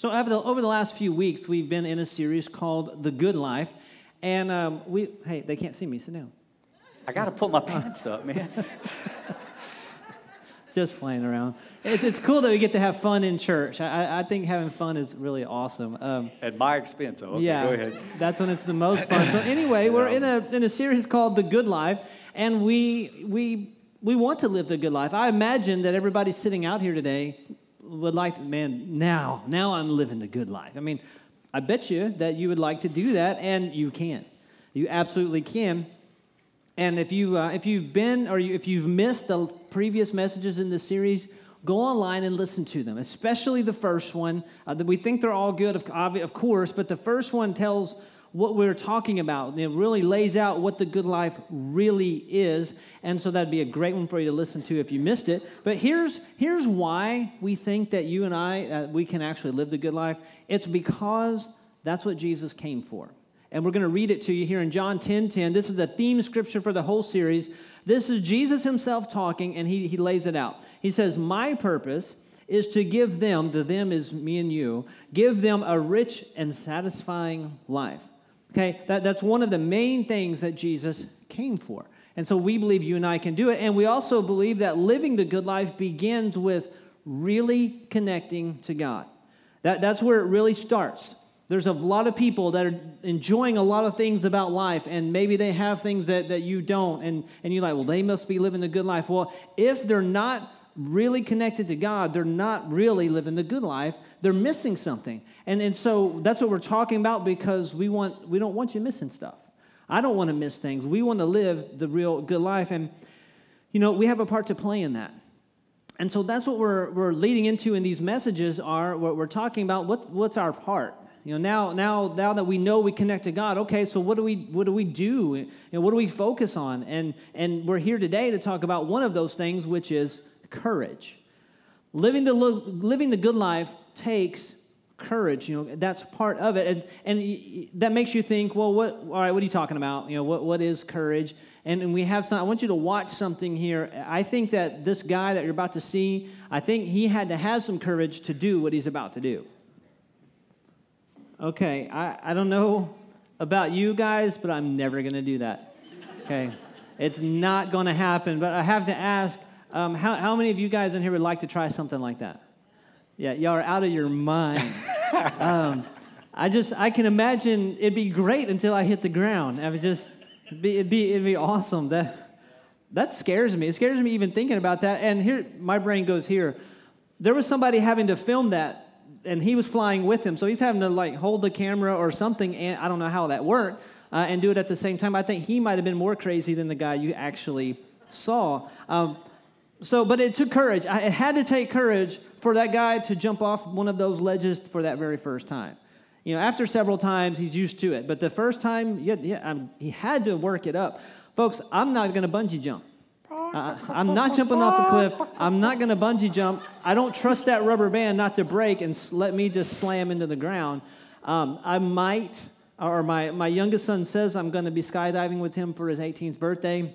So, over the, over the last few weeks, we've been in a series called The Good Life. And um, we, hey, they can't see me. Sit down. I got to put my pants up, man. Just playing around. It's, it's cool that we get to have fun in church. I, I think having fun is really awesome. Um, At my expense, though. Okay, yeah, go ahead. That's when it's the most fun. So, anyway, we're in a, in a series called The Good Life, and we, we, we want to live the good life. I imagine that everybody sitting out here today would like, man, now, now I'm living the good life. I mean, I bet you that you would like to do that, and you can. You absolutely can. And if you uh, if you've been or you, if you've missed the previous messages in this series, go online and listen to them. Especially the first one. Uh, we think they're all good, of, of course, but the first one tells what we're talking about. It really lays out what the good life really is. And so that'd be a great one for you to listen to if you missed it. But here's, here's why we think that you and I, uh, we can actually live the good life. It's because that's what Jesus came for. And we're going to read it to you here in John 10 10. This is the theme scripture for the whole series. This is Jesus himself talking, and he, he lays it out. He says, My purpose is to give them, the them is me and you, give them a rich and satisfying life. Okay, that, that's one of the main things that Jesus came for. And so we believe you and I can do it. And we also believe that living the good life begins with really connecting to God. That, that's where it really starts. There's a lot of people that are enjoying a lot of things about life, and maybe they have things that, that you don't. And, and you're like, well, they must be living the good life. Well, if they're not really connected to God, they're not really living the good life. They're missing something. And, and so that's what we're talking about because we, want, we don't want you missing stuff. I don't want to miss things. We want to live the real good life. And, you know, we have a part to play in that. And so that's what we're, we're leading into in these messages are what we're talking about. What, what's our part? You know, now, now, now that we know we connect to God, okay, so what do we, what do we do? You know, what do we focus on? And, and we're here today to talk about one of those things, which is courage. Living the, living the good life takes courage. You know, that's part of it. And, and that makes you think, well, what, all right, what are you talking about? You know, what, what is courage? And, and we have some, I want you to watch something here. I think that this guy that you're about to see, I think he had to have some courage to do what he's about to do. Okay, I, I don't know about you guys, but I'm never going to do that. Okay, it's not going to happen. But I have to ask um, how, how many of you guys in here would like to try something like that? Yeah, y'all are out of your mind. um, I just, I can imagine it'd be great until I hit the ground. I would just, it'd be, it'd be, it'd be awesome. That, that scares me. It scares me even thinking about that. And here, my brain goes here. There was somebody having to film that, and he was flying with him. So he's having to like hold the camera or something, and I don't know how that worked, uh, and do it at the same time. I think he might have been more crazy than the guy you actually saw. Um, so, but it took courage. I, it had to take courage for that guy to jump off one of those ledges for that very first time. You know, after several times, he's used to it. But the first time, yeah, yeah he had to work it up. Folks, I'm not going to bungee jump. Uh, I'm not jumping off a cliff. I'm not going to bungee jump. I don't trust that rubber band not to break and let me just slam into the ground. Um, I might, or my, my youngest son says I'm going to be skydiving with him for his 18th birthday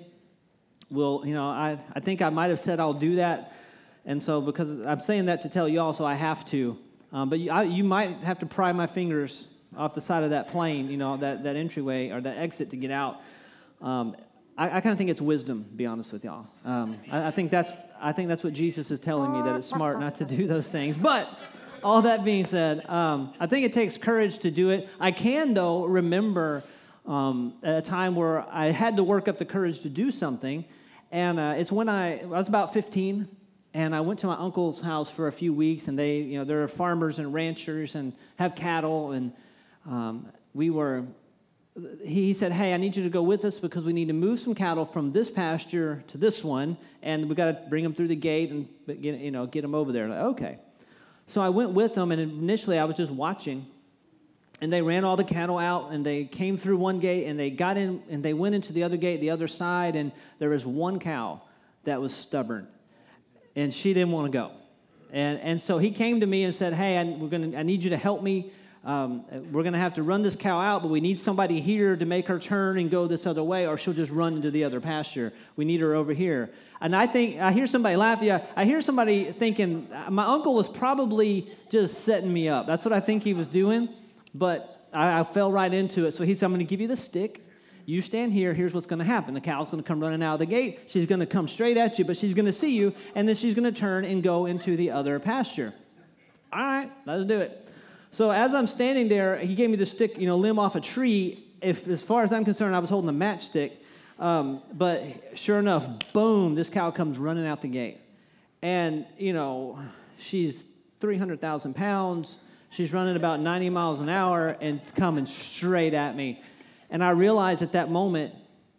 Well, you know, I, I think I might have said I'll do that. And so, because I'm saying that to tell y'all, so I have to. Um, but you, I, you might have to pry my fingers off the side of that plane, you know, that, that entryway or that exit to get out. Um, I, I kind of think it's wisdom, to be honest with y'all. Um, I, I, think that's, I think that's what Jesus is telling me, that it's smart not to do those things. But all that being said, um, I think it takes courage to do it. I can, though, remember um, a time where I had to work up the courage to do something. And uh, it's when I, I was about 15, and I went to my uncle's house for a few weeks, and they, you know, they're farmers and ranchers and have cattle, and um, we were. He said, "Hey, I need you to go with us because we need to move some cattle from this pasture to this one, and we got to bring them through the gate and get, you know, get them over there." Like, okay, so I went with them, and initially I was just watching, and they ran all the cattle out and they came through one gate and they got in and they went into the other gate the other side and there was one cow that was stubborn and she didn't want to go and, and so he came to me and said hey I, we're gonna, I need you to help me um, we're going to have to run this cow out, but we need somebody here to make her turn and go this other way, or she'll just run into the other pasture. We need her over here. And I think, I hear somebody laughing. I hear somebody thinking, my uncle was probably just setting me up. That's what I think he was doing, but I, I fell right into it. So he said, I'm going to give you the stick. You stand here, here's what's going to happen. The cow's going to come running out of the gate. She's going to come straight at you, but she's going to see you, and then she's going to turn and go into the other pasture. All right, let's do it. So as I'm standing there, he gave me the stick, you know, limb off a tree. If, as far as I'm concerned, I was holding a matchstick. Um, but sure enough, boom, this cow comes running out the gate. And, you know, she's 300,000 pounds. She's running about 90 miles an hour and coming straight at me. And I realized at that moment,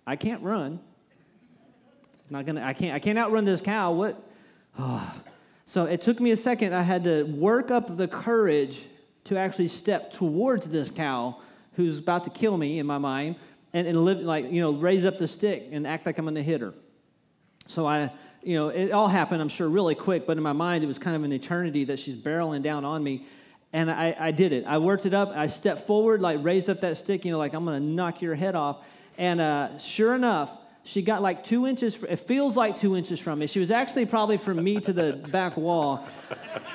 I can't run. I'm not gonna, I can't, I can't outrun this cow. What? Oh. So it took me a second. I had to work up the courage to actually step towards this cow who's about to kill me in my mind and, and live like, you know, raise up the stick and act like I'm to hit her. So I, you know, it all happened, I'm sure, really quick, but in my mind, it was kind of an eternity that she's barreling down on me. And I, I did it. I worked it up. I stepped forward, like raised up that stick, you know, like I'm to knock your head off. And uh, sure enough, she got like two inches, it feels like two inches from me. She was actually probably from me to the back wall.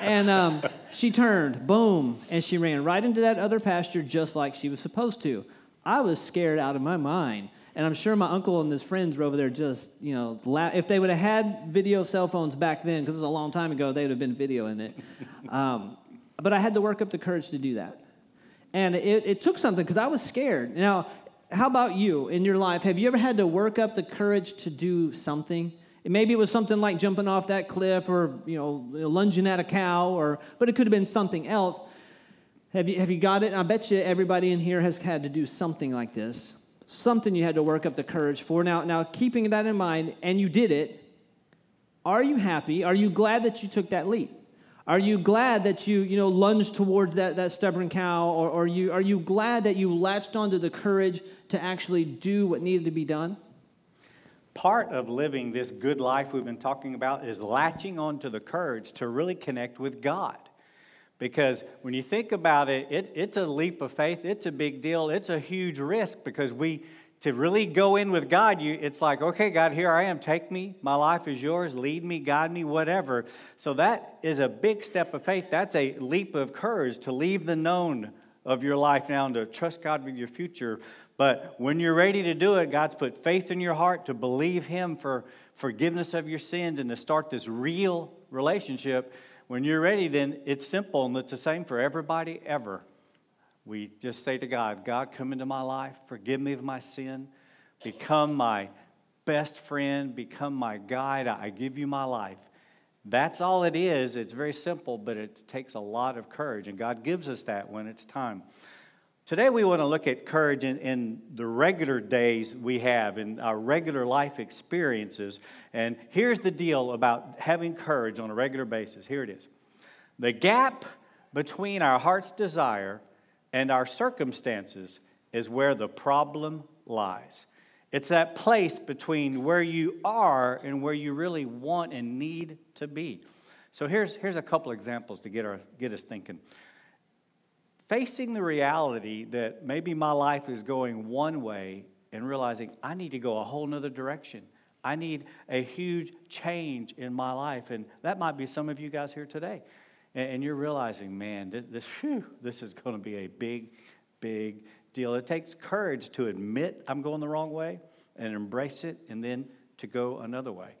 And um, she turned, boom, and she ran right into that other pasture just like she was supposed to. I was scared out of my mind. And I'm sure my uncle and his friends were over there just, you know, la- if they would have had video cell phones back then, because it was a long time ago, they would have been videoing it. Um, but I had to work up the courage to do that. And it, it took something because I was scared. Now, how about you in your life? Have you ever had to work up the courage to do something? Maybe it was something like jumping off that cliff or, you know, lunging at a cow, or, but it could have been something else. Have you, have you got it? I bet you everybody in here has had to do something like this. Something you had to work up the courage for. Now, now keeping that in mind, and you did it, are you happy? Are you glad that you took that leap? Are you glad that you, you know, lunged towards that, that stubborn cow? Or, or you, are you glad that you latched onto the courage to actually do what needed to be done? Part of living this good life we've been talking about is latching onto the courage to really connect with God. Because when you think about it, it, it's a leap of faith, it's a big deal, it's a huge risk because we, to really go in with God, you, it's like, okay, God, here I am. Take me. My life is yours. Lead me, guide me, whatever. So that is a big step of faith. That's a leap of courage to leave the known of your life now and to trust God with your future. But when you're ready to do it, God's put faith in your heart to believe Him for forgiveness of your sins and to start this real relationship. When you're ready, then it's simple and it's the same for everybody ever. We just say to God, God, come into my life, forgive me of my sin, become my best friend, become my guide. I give you my life. That's all it is. It's very simple, but it takes a lot of courage, and God gives us that when it's time. Today, we want to look at courage in, in, the regular days we have, in our regular life experiences. And here's the deal about having courage on a regular basis. Here it is the gap between our heart's desire and our circumstances is where the problem lies. It's that place between where you are and where you really want and need to be. So here's, here's a couple examples to get, our, get us thinking facing the reality that maybe my life is going one way and realizing I need to go a whole nother direction. I need a huge change in my life. And that might be some of you guys here today. And, you're realizing, man, this, this, whew, this is going to be a big, big deal. It takes courage to admit I'm going the wrong way and embrace it and then to go another way.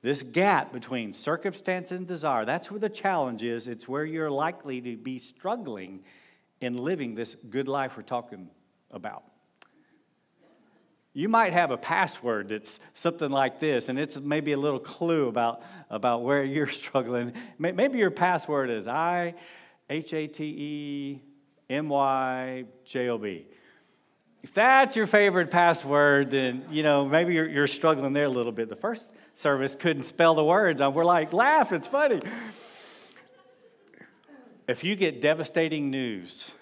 This gap between circumstance and desire, that's where the challenge is. It's where you're likely to be struggling in living this good life we're talking about. You might have a password that's something like this, and it's maybe a little clue about, about where you're struggling. Maybe your password is I H A T E M Y J O B. If that's your favorite password, then you know maybe you're, you're struggling there a little bit. The first service couldn't spell the words. We're like, laugh, it's funny. If you get devastating news,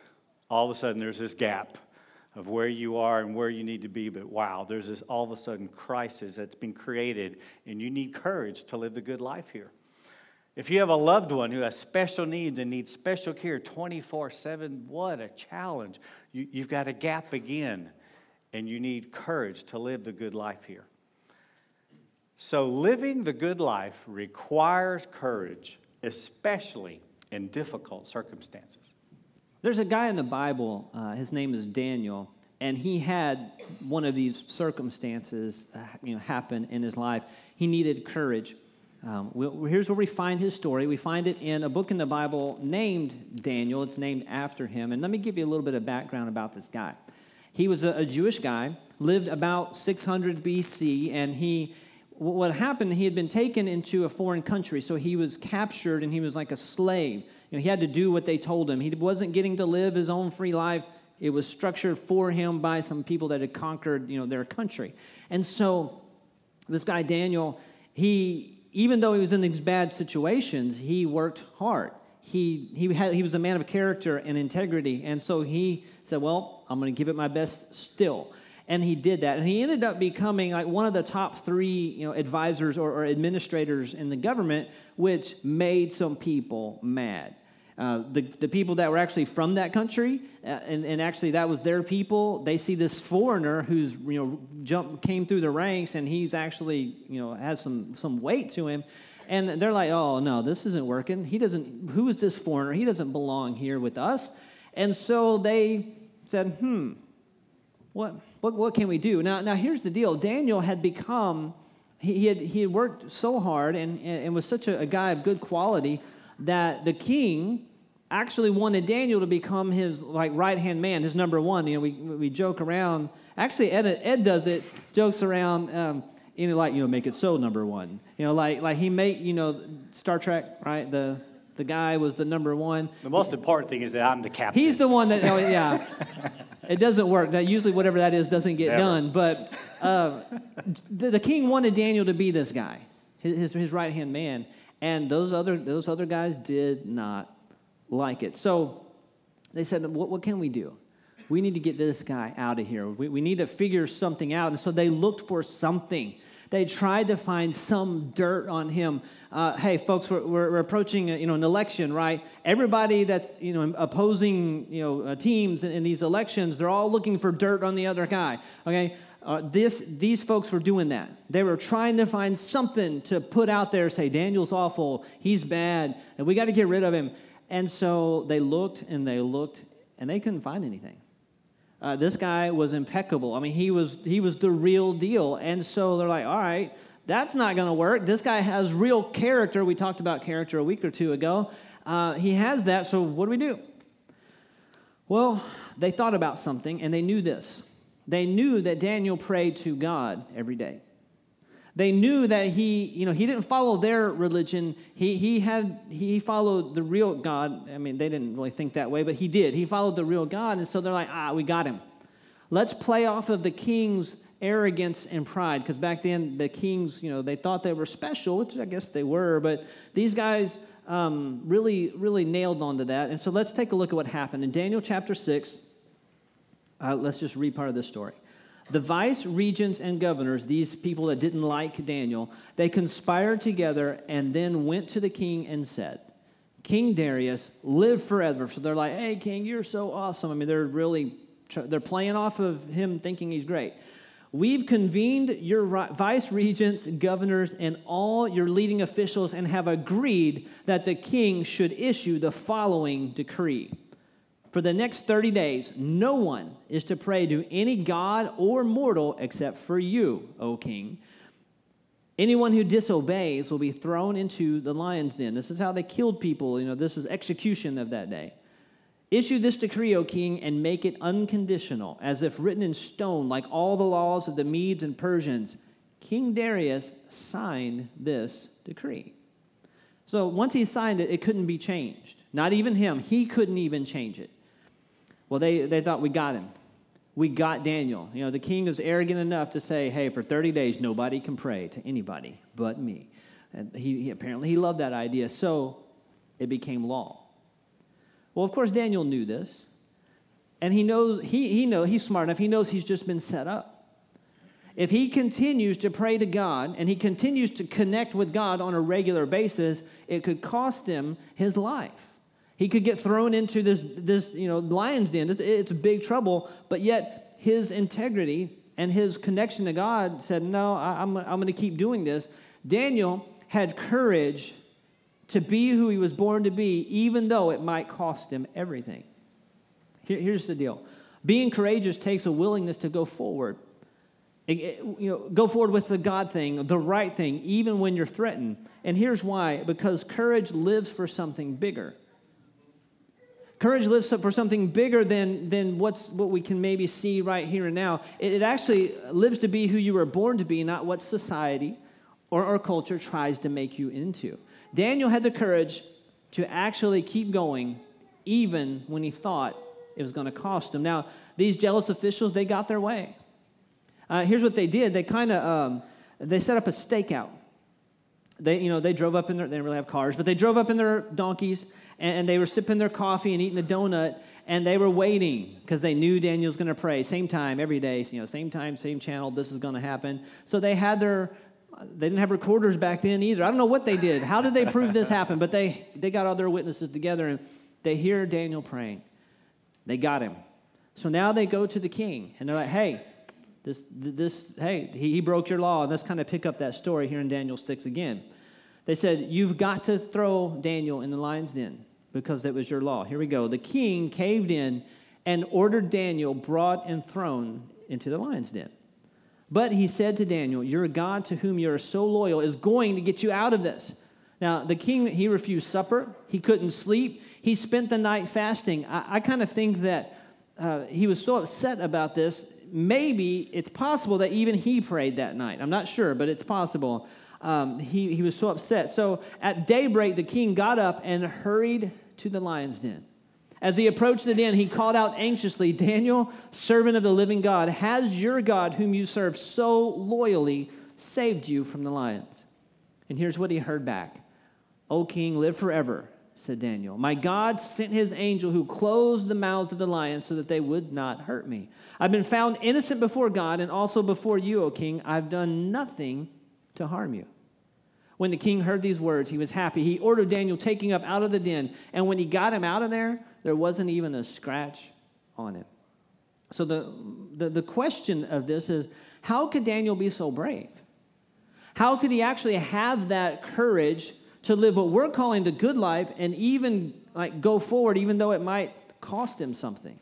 all of a sudden there's this gap of where you are and where you need to be, but wow, there's this all of a sudden crisis that's been created, and you need courage to live the good life here. If you have a loved one who has special needs and needs special care 24 7, what a challenge. You, you've got a gap again, and you need courage to live the good life here. So, living the good life requires courage, especially in difficult circumstances. There's a guy in the Bible, uh, his name is Daniel, and he had one of these circumstances uh, you know, happen in his life. He needed courage. Um, we, here's where we find his story. We find it in a book in the Bible named Daniel. It's named after him. And let me give you a little bit of background about this guy. He was a, a Jewish guy, lived about 600 BC, and he what happened, he had been taken into a foreign country, so he was captured and he was like a slave. You know, he had to do what they told him. He wasn't getting to live his own free life. It was structured for him by some people that had conquered, you know, their country. And so this guy Daniel, he even though he was in these bad situations, he worked hard. He, he, had, he was a man of character and integrity. And so he said, Well, I'm going to give it my best still. And he did that. And he ended up becoming like one of the top three you know, advisors or, or administrators in the government, which made some people mad. Uh, the, the people that were actually from that country, uh, and, and actually that was their people, they see this foreigner who's, you know, jump, came through the ranks and he's actually, you know, has some, some weight to him. And they're like, oh, no, this isn't working. He doesn't, who is this foreigner? He doesn't belong here with us. And so they said, hmm, what, what, what can we do? Now, now here's the deal Daniel had become, he, he, had, he had worked so hard and, and, was such a, a guy of good quality that the king actually wanted Daniel to become his like right hand man, his number one. You know, we, we joke around. Actually, Ed, Ed does it, jokes around. Um, you know, like you know, make it so number one. You know, like like he made you know Star Trek, right? The the guy was the number one. The most important thing is that I'm the captain. He's the one that. Oh yeah. it doesn't work. That usually whatever that is doesn't get Never. done. But uh, the, the, king wanted Daniel to be this guy, his, his right hand man, and those other, those other guys did not like it. So they said, what, what can we do? We need to get this guy out of here. We, we need to figure something out. And so they looked for something. They tried to find some dirt on him. Uh, hey, folks, we're, we're, approaching a, you know an election, right? Everybody that's you know opposing you know uh, teams in, in, these elections, they're all looking for dirt on the other guy. Okay, uh, this, these folks were doing that. They were trying to find something to put out there, say, Daniel's awful, he's bad, and we got to get rid of him. And so they looked and they looked, and they couldn't find anything. Uh, this guy was impeccable. I mean, he was, he was the real deal. And so they're like, all right, that's not going to work. This guy has real character. We talked about character a week or two ago. Uh, he has that, so what do we do? Well, they thought about something, and they knew this. They knew that Daniel prayed to God every day. They knew that he, you know, he didn't follow their religion. He, he had he followed the real God. I mean, they didn't really think that way, but he did. He followed the real God, and so they're like, ah, we got him. Let's play off of the king's arrogance and pride, because back then the kings, you know, they thought they were special, which I guess they were, but these guys um, really, really nailed onto that. And so let's take a look at what happened in Daniel chapter six. Uh, let's just read part of this story. The vice regents and governors, these people that didn't like Daniel, they conspired together and then went to the king and said, King Darius, live forever. So they're like, hey, king, you're so awesome. I mean, they're really, they're playing off of him thinking he's great. We've convened your vice regents, governors, and all your leading officials and have agreed that the king should issue the following decree. For the next 30 days, no one is to pray to any god or mortal except for you, O king. Anyone who disobeys will be thrown into the lion's den. This is how they killed people. You know, this is execution of that day. Issue this decree, O king, and make it unconditional, as if written in stone, like all the laws of the Medes and Persians. King Darius signed this decree. So once he signed it, it couldn't be changed. Not even him. He couldn't even change it. Well, they, they thought we got him. We got Daniel. You know, the king was arrogant enough to say, hey, for 30 days, nobody can pray to anybody but me. And he, he apparently he loved that idea. So it became law. Well, of course, Daniel knew this. And he knows, he, he know, he's smart enough. He knows he's just been set up. If he continues to pray to God and he continues to connect with God on a regular basis, it could cost him his life. He could get thrown into this, this you know, lion's den. It's, it's big trouble, but yet his integrity and his connection to God said, No, I, I'm, I'm going to keep doing this. Daniel had courage to be who he was born to be, even though it might cost him everything. Here, here's the deal being courageous takes a willingness to go forward. It, it, you know, go forward with the God thing, the right thing, even when you're threatened. And here's why because courage lives for something bigger. Courage lives for something bigger than, than what's, what we can maybe see right here and now. It, it actually lives to be who you were born to be, not what society or our culture tries to make you into. Daniel had the courage to actually keep going even when he thought it was going to cost him. Now, these jealous officials, they got their way. Uh, here's what they did. They kind of um, they set up a stakeout. They, you know, they drove up in their, they didn't really have cars, but they drove up in their donkeys and, and they were sipping their coffee and eating a donut and they were waiting because they knew Daniel's going to pray. Same time, every day, you know, same time, same channel, this is going to happen. So they had their, they didn't have recorders back then either. I don't know what they did. How did they prove this happened? But they, they got all their witnesses together and they hear Daniel praying. They got him. So now they go to the king and they're like, hey, this, this hey, he, he broke your law. And let's kind of pick up that story here in Daniel 6 again. They said, You've got to throw Daniel in the lion's den because it was your law. Here we go. The king caved in and ordered Daniel brought and thrown into the lion's den. But he said to Daniel, Your God to whom you are so loyal is going to get you out of this. Now, the king, he refused supper. He couldn't sleep. He spent the night fasting. I, I kind of think that uh, he was so upset about this. Maybe it's possible that even he prayed that night. I'm not sure, but it's possible. Um, he, he was so upset. So at daybreak, the king got up and hurried to the lion's den. As he approached the den, he called out anxiously, Daniel, servant of the living God, has your God, whom you serve so loyally, saved you from the lions? And here's what he heard back O king, live forever, said Daniel. My God sent his angel who closed the mouths of the lions so that they would not hurt me. I've been found innocent before God and also before you, O king. I've done nothing to harm you. When the king heard these words, he was happy. He ordered Daniel taking up out of the den, and when he got him out of there, there wasn't even a scratch on it. So the, the, the question of this is how could Daniel be so brave? How could he actually have that courage to live what we're calling the good life and even like go forward even though it might cost him something?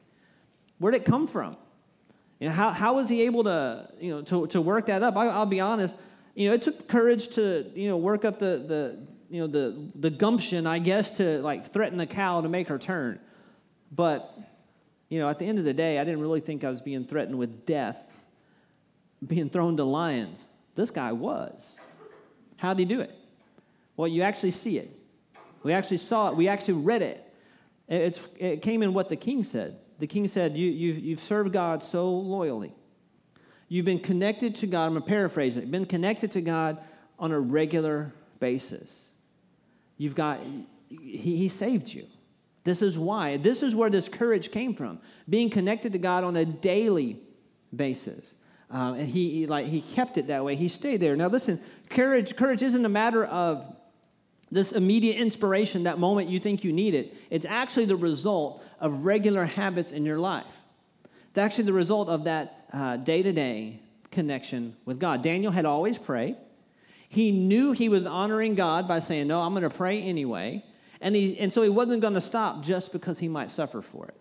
Where'd it come from? You know, how, how was he able to, you know, to, to work that up? I, I'll be honest, you know, it took courage to, you know, work up the, the you know, the, the gumption, I guess, to like threaten the cow to make her turn. But, you know, at the end of the day, I didn't really think I was being threatened with death, being thrown to lions. This guy was. How'd he do it? Well, you actually see it. We actually saw it. We actually read it. It's, it came in what the king said. The king said, you, you, You've served God so loyally. You've been connected to God. I'm going to paraphrase it. Been connected to God on a regular basis. You've got, he, he saved you. This is why. This is where this courage came from. Being connected to God on a daily basis. Uh, and he, he, like he kept it that way. He stayed there. Now listen, courage courage isn't a matter of this immediate inspiration that moment you think you need it. It's actually the result of regular habits in your life. It's actually the result of that day to day connection with God. Daniel had always prayed. He knew he was honoring God by saying, No, I'm going to pray anyway. And, he, and so he wasn't going to stop just because he might suffer for it.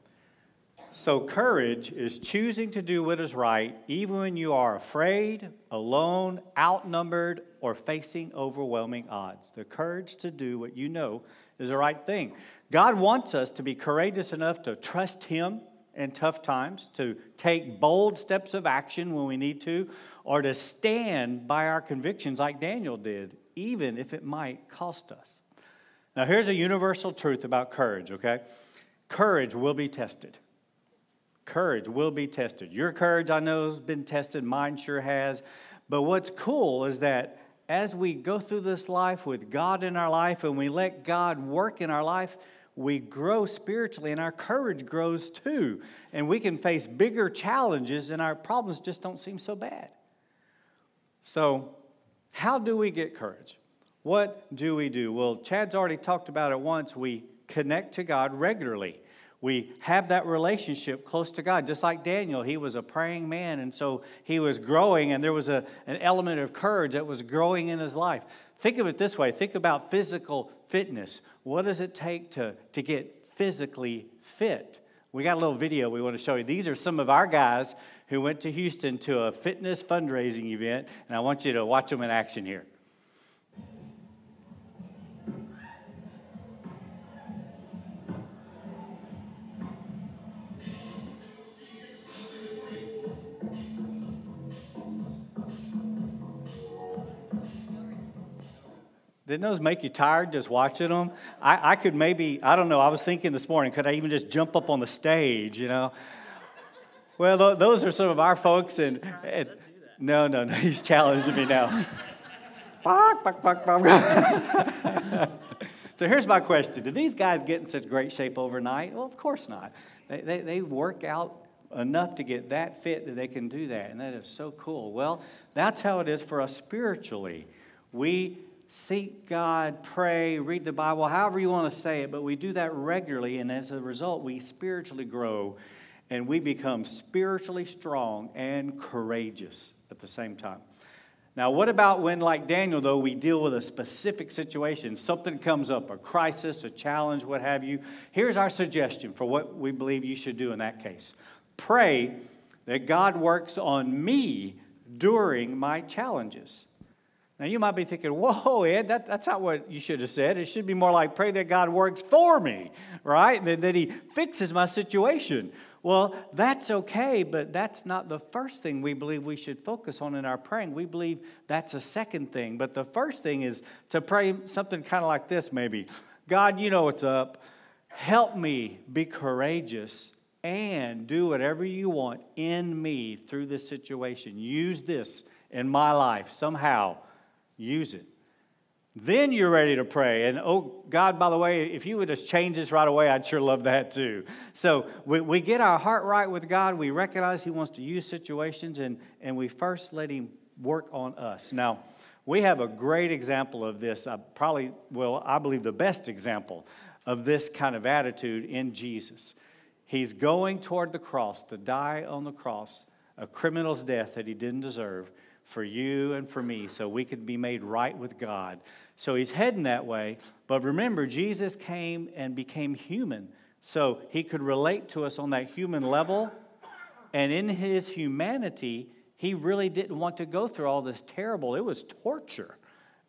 So, courage is choosing to do what is right, even when you are afraid, alone, outnumbered, or facing overwhelming odds. The courage to do what you know is the right thing. God wants us to be courageous enough to trust Him in tough times, to take bold steps of action when we need to, or to stand by our convictions like Daniel did, even if it might cost us. Now, here's a universal truth about courage, okay? Courage will be tested. Courage will be tested. Your courage, I know, has been tested. Mine sure has. But what's cool is that as we go through this life with God in our life and we let God work in our life, we grow spiritually and our courage grows too. And we can face bigger challenges and our problems just don't seem so bad. So, how do we get courage? What do we do? Well, Chad's already talked about it once. We connect to God regularly. We have that relationship close to God. Just like Daniel, he was a praying man, and so he was growing, and there was a, an element of courage that was growing in his life. Think of it this way think about physical fitness. What does it take to, to get physically fit? We got a little video we want to show you. These are some of our guys who went to Houston to a fitness fundraising event, and I want you to watch them in action here. Didn't those make you tired just watching them? I, I could maybe, I don't know, I was thinking this morning, could I even just jump up on the stage, you know? Well, th- those are some of our folks, and, and no, no, no, he's challenging me now. so here's my question Did these guys get in such great shape overnight? Well, of course not. They, they, they work out enough to get that fit that they can do that, and that is so cool. Well, that's how it is for us spiritually. We seek God, pray, read the Bible, however you want to say it, but we do that regularly, and as a result, we spiritually grow and we become spiritually strong and courageous at the same time. Now, what about when, like Daniel, though, we deal with a specific situation? Something comes up, a crisis, a challenge, what have you. Here's our suggestion for what we believe you should do in that case pray that God works on me during my challenges. Now, you might be thinking, whoa, Ed, that, that's not what you should have said. It should be more like, pray that God works for me, right? That, that He fixes my situation. Well, that's okay, but that's not the first thing we believe we should focus on in our praying. We believe that's a second thing. But the first thing is to pray something kind of like this maybe God, you know what's up. Help me be courageous and do whatever you want in me through this situation. Use this in my life somehow use it. Then you're ready to pray. And oh, God, by the way, if you would just change this right away, I'd sure love that too. So we, we get our heart right with God. We recognize He wants to use situations, and, and we first let Him work on us. Now, we have a great example of this. I probably, well, I believe the best example of this kind of attitude in Jesus. He's going toward the cross to die on the cross, a criminal's death that he didn't deserve for you and for me so we could be made right with God. So he's heading that way. But remember, Jesus came and became human so he could relate to us on that human level. And in his humanity, he really didn't want to go through all this terrible, it was torture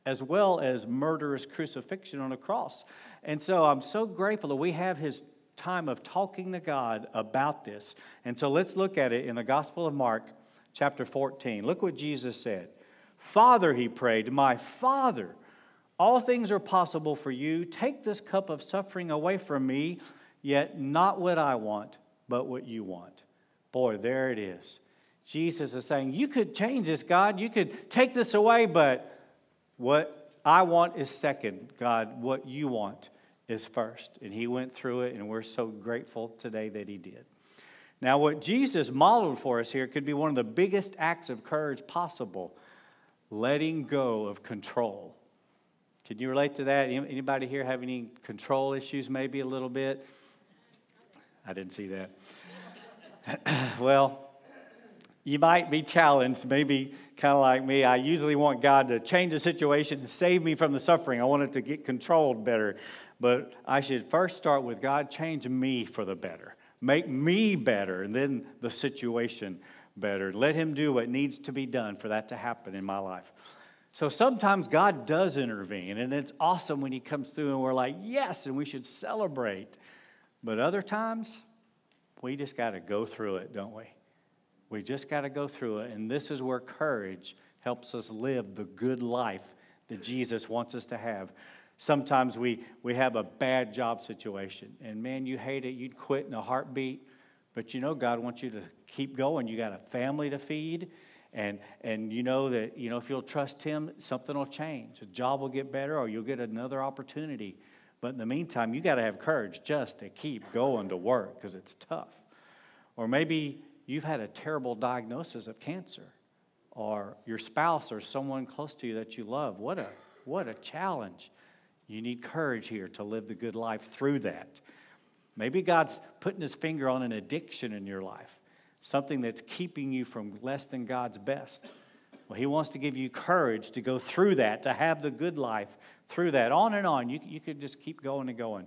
as well as murderous crucifixion on a cross. And so I'm so grateful that we have his time of talking to God about this. And so let's look at it in the Gospel of Mark chapter 14. Look what Jesus said. Father, he prayed, my Father, all things are possible for you. Take this cup of suffering away from me, yet not what I want, but what you want. Boy, there it is. Jesus is saying, You could change this, God. You could take this away, but what I want is second, God. What you want is first. And he went through it, and we're so grateful today that he did. Now, what Jesus modeled for us here could be one of the biggest acts of courage possible letting go of control. Can you relate to that? Anybody here have any control issues, maybe a little bit? I didn't see that. well, you might be challenged, maybe kind of like me. I usually want God to change the situation and save me from the suffering. I want it to get controlled better. But I should first start with God, change me for the better make me better, and then the situation better. Let Him do what needs to be done for that to happen in my life. So sometimes God does intervene, and it's awesome when He comes through and we're like, yes, and we should celebrate. But other times, we just got to go through it, don't we? We just got to go through it. And this is where courage helps us live the good life that Jesus wants us to have. Sometimes we, we have a bad job situation, and man, you hate it, you'd quit in a heartbeat. But you know, God wants you to keep going. You got a family to feed, and, and you know that you know if you'll trust Him, something will change. A job will get better, or you'll get another opportunity. But in the meantime, you got to have courage just to keep going to work because it's tough. Or maybe you've had a terrible diagnosis of cancer. or your spouse or someone close to you that you love. What a, what a challenge. You need courage here to live the good life through that. Maybe God's putting his finger on an addiction in your life, something that's keeping you from less than God's best. Well, he wants to give you courage to go through that, to have the good life through that. On and on. You, you could just keep going and going.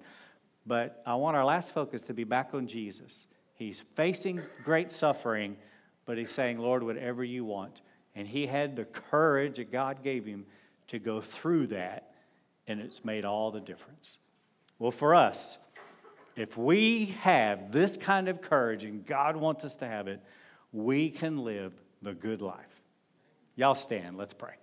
But I want our last focus to be back on Jesus. He's facing great suffering, but he's saying, Lord, whatever you want. And he had the courage that God gave him to go through that, and it's made all the difference. Well, for us, if we have this kind of courage and God wants us to have it, we can live the good life. Y'all stand, let's pray.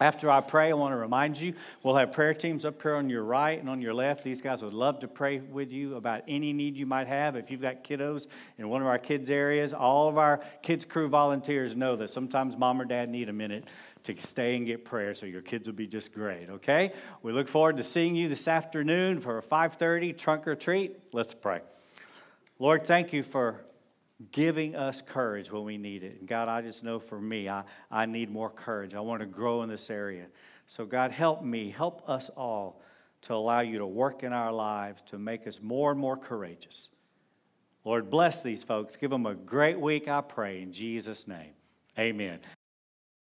After I pray, I want to remind you we'll have prayer teams up here on your right and on your left. These guys would love to pray with you about any need you might have. If you've got kiddos in one of our kids' areas, all of our kids' crew volunteers know that sometimes mom or dad need a minute to stay and get prayer, so your kids will be just great, okay? We look forward to seeing you this afternoon for a 5:30 trunk or treat. Let's pray. Lord, thank you for giving us courage when we need it. And God, I just know for me, I, I need more courage. I want to grow in this area. So, God, help me, help us all to allow you to work in our lives to make us more and more courageous. Lord, bless these folks. Give them a great week, I pray, in Jesus' name. Amen.